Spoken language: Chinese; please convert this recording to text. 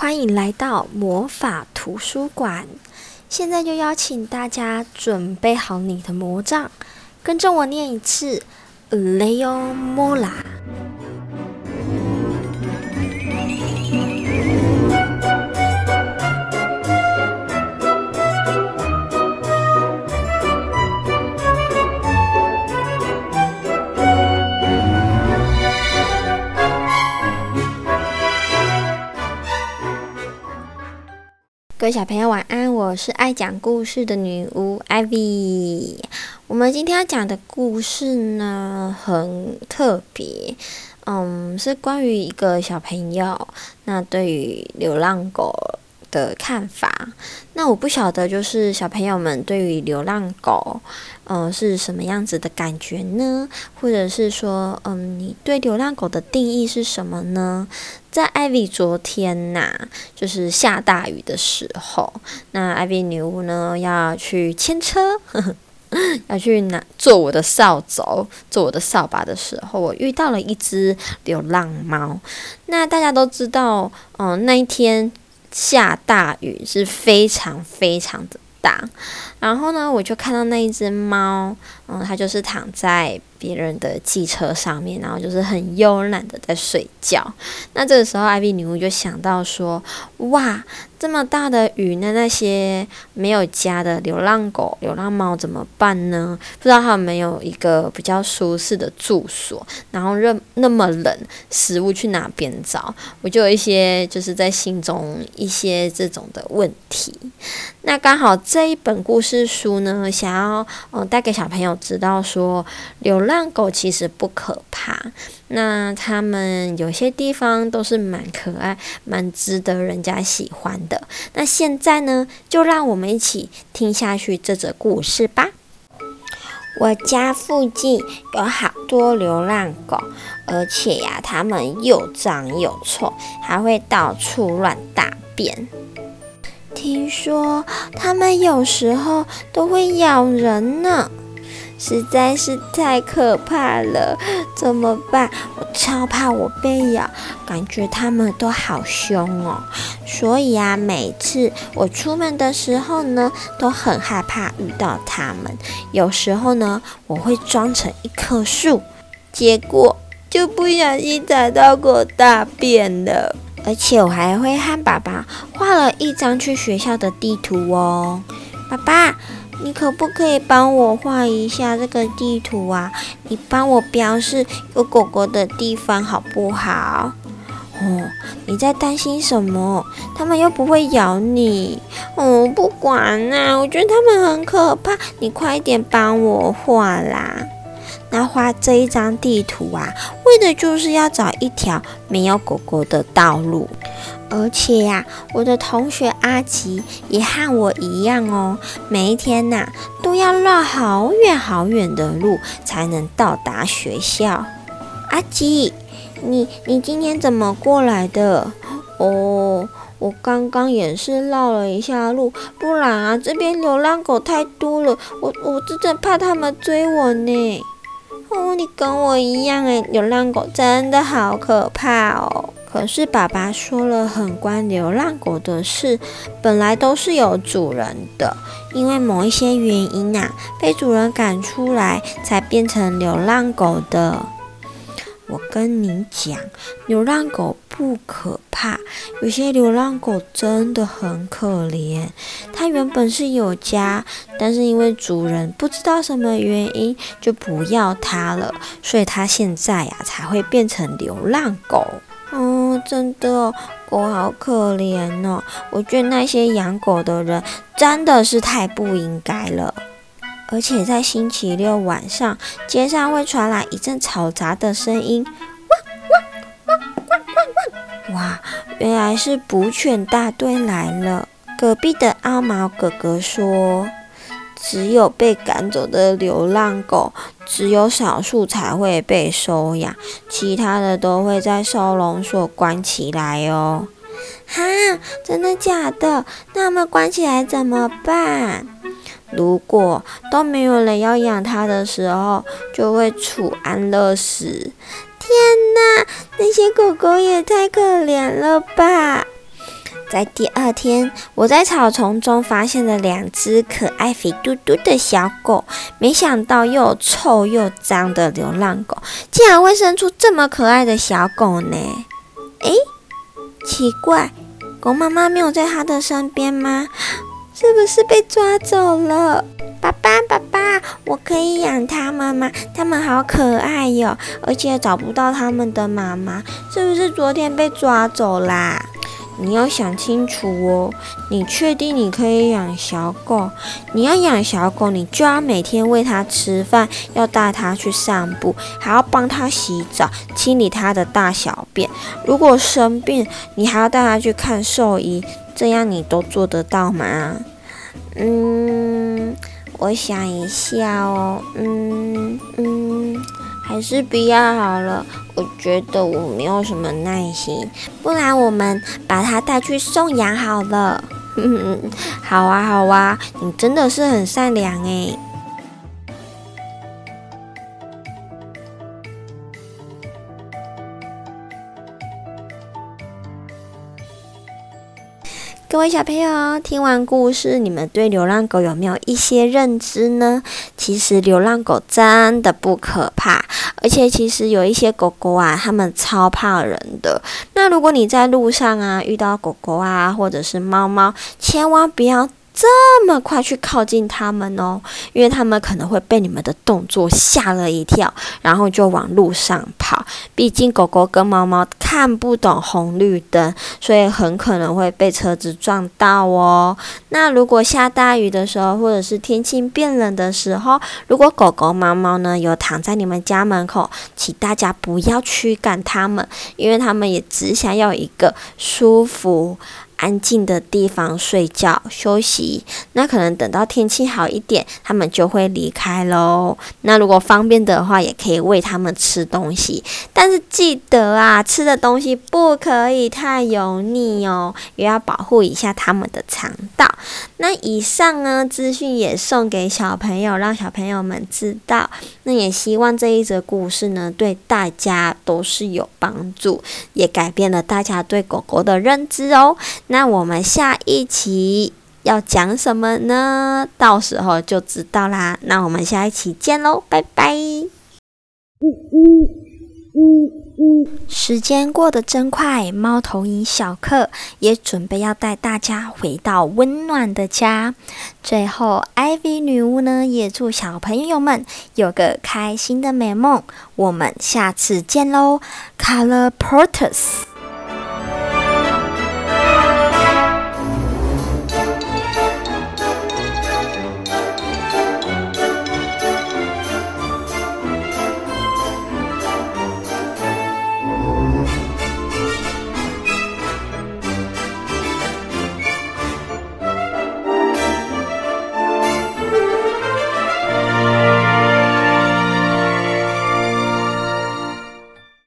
欢迎来到魔法图书馆。现在就邀请大家准备好你的魔杖，跟着我念一次：Leomola。各位小朋友晚安，我是爱讲故事的女巫艾薇。我们今天要讲的故事呢，很特别，嗯，是关于一个小朋友，那对于流浪狗的看法。那我不晓得，就是小朋友们对于流浪狗，嗯、呃，是什么样子的感觉呢？或者是说，嗯，你对流浪狗的定义是什么呢？在艾薇昨天呐、就是下大雨的时候，那艾薇女巫呢要去牵车，呵呵，要去拿做我的扫帚，做我的扫把的时候，我遇到了一只流浪猫。那大家都知道，嗯、那一天下大雨是非常非常的大。然后呢，我就看到那一只猫，嗯，它就是躺在别人的机车上面，然后就是很慵懒的在睡觉。那这个时候，艾薇女巫就想到说：“哇，这么大的雨，那那些没有家的流浪狗、流浪猫怎么办呢？不知道它有没有一个比较舒适的住所？然后热那么冷，食物去哪边找？我就有一些就是在心中一些这种的问题。那刚好这一本故事。书呢，想要嗯带给小朋友知道说，流浪狗其实不可怕，那他们有些地方都是蛮可爱、蛮值得人家喜欢的。那现在呢，就让我们一起听下去这则故事吧。我家附近有好多流浪狗，而且呀，它们又脏又臭，还会到处乱大便。听说他们有时候都会咬人呢，实在是太可怕了，怎么办？我超怕我被咬，感觉他们都好凶哦。所以啊，每次我出门的时候呢，都很害怕遇到他们。有时候呢，我会装成一棵树，结果就不小心踩到狗大便了。而且我还会和爸爸画了一张去学校的地图哦。爸爸，你可不可以帮我画一下这个地图啊？你帮我标示有狗狗的地方好不好？哦，你在担心什么？他们又不会咬你。哦，不管啦，我觉得他们很可怕。你快点帮我画啦。那画这一张地图啊，为的就是要找一条没有狗狗的道路。而且呀、我的同学阿吉也和我一样哦，每一天呐、都要绕好远好远的路才能到达学校。阿吉，你你今天怎么过来的？哦，我刚刚也是绕了一下路，不然啊，这边流浪狗太多了，我我真的怕他们追我呢。哦，你跟我一样诶，流浪狗真的好可怕哦。可是爸爸说了很关流浪狗的事，本来都是有主人的，因为某一些原因啊，被主人赶出来，才变成流浪狗的。我跟你讲，流浪狗不可怕，有些流浪狗真的很可怜。它原本是有家，但是因为主人不知道什么原因就不要它了，所以它现在呀才会变成流浪狗。嗯，真的，狗好可怜哦。我觉得那些养狗的人真的是太不应该了。而且在星期六晚上，街上会传来一阵嘈杂的声音，汪汪汪汪汪汪！哇，原来是捕犬大队来了。隔壁的阿毛哥哥说，只有被赶走的流浪狗，只有少数才会被收养，其他的都会在收容所关起来哦。哈，真的假的？那他们关起来怎么办？如果都没有人要养它的时候，就会处安乐死。天哪，那些狗狗也太可怜了吧！在第二天，我在草丛中发现了两只可爱肥嘟嘟的小狗。没想到又臭又脏的流浪狗，竟然会生出这么可爱的小狗呢？诶，奇怪，狗妈妈没有在它的身边吗？是不是被抓走了？爸爸，爸爸，我可以养它们吗？它们好可爱哟，而且找不到它们的妈妈，是不是昨天被抓走啦？你要想清楚哦，你确定你可以养小狗？你要养小狗，你就要每天喂它吃饭，要带它去散步，还要帮它洗澡，清理它的大小便。如果生病，你还要带它去看兽医，这样你都做得到吗？嗯，我想一下哦，嗯嗯。还是不要好了，我觉得我没有什么耐心，不然我们把它带去送养好了。嗯 好啊，好啊，你真的是很善良诶。各位小朋友，听完故事，你们对流浪狗有没有一些认知呢？其实流浪狗真的不可怕，而且其实有一些狗狗啊，它们超怕人的。那如果你在路上啊遇到狗狗啊，或者是猫猫，千万不要。这么快去靠近他们哦，因为他们可能会被你们的动作吓了一跳，然后就往路上跑。毕竟狗狗跟猫猫看不懂红绿灯，所以很可能会被车子撞到哦。那如果下大雨的时候，或者是天气变冷的时候，如果狗狗、猫猫呢有躺在你们家门口，请大家不要驱赶它们，因为它们也只想要一个舒服。安静的地方睡觉休息，那可能等到天气好一点，他们就会离开喽。那如果方便的话，也可以喂他们吃东西，但是记得啊，吃的东西不可以太油腻哦，也要保护一下他们的肠道。那以上呢，资讯也送给小朋友，让小朋友们知道。那也希望这一则故事呢，对大家都是有帮助，也改变了大家对狗狗的认知哦。那我们下一期要讲什么呢？到时候就知道啦。那我们下一期见喽，拜拜。嗯嗯嗯嗯。时间过得真快，猫头鹰小克也准备要带大家回到温暖的家。最后，Ivy 女巫呢也祝小朋友们有个开心的美梦。我们下次见喽，Colloportus。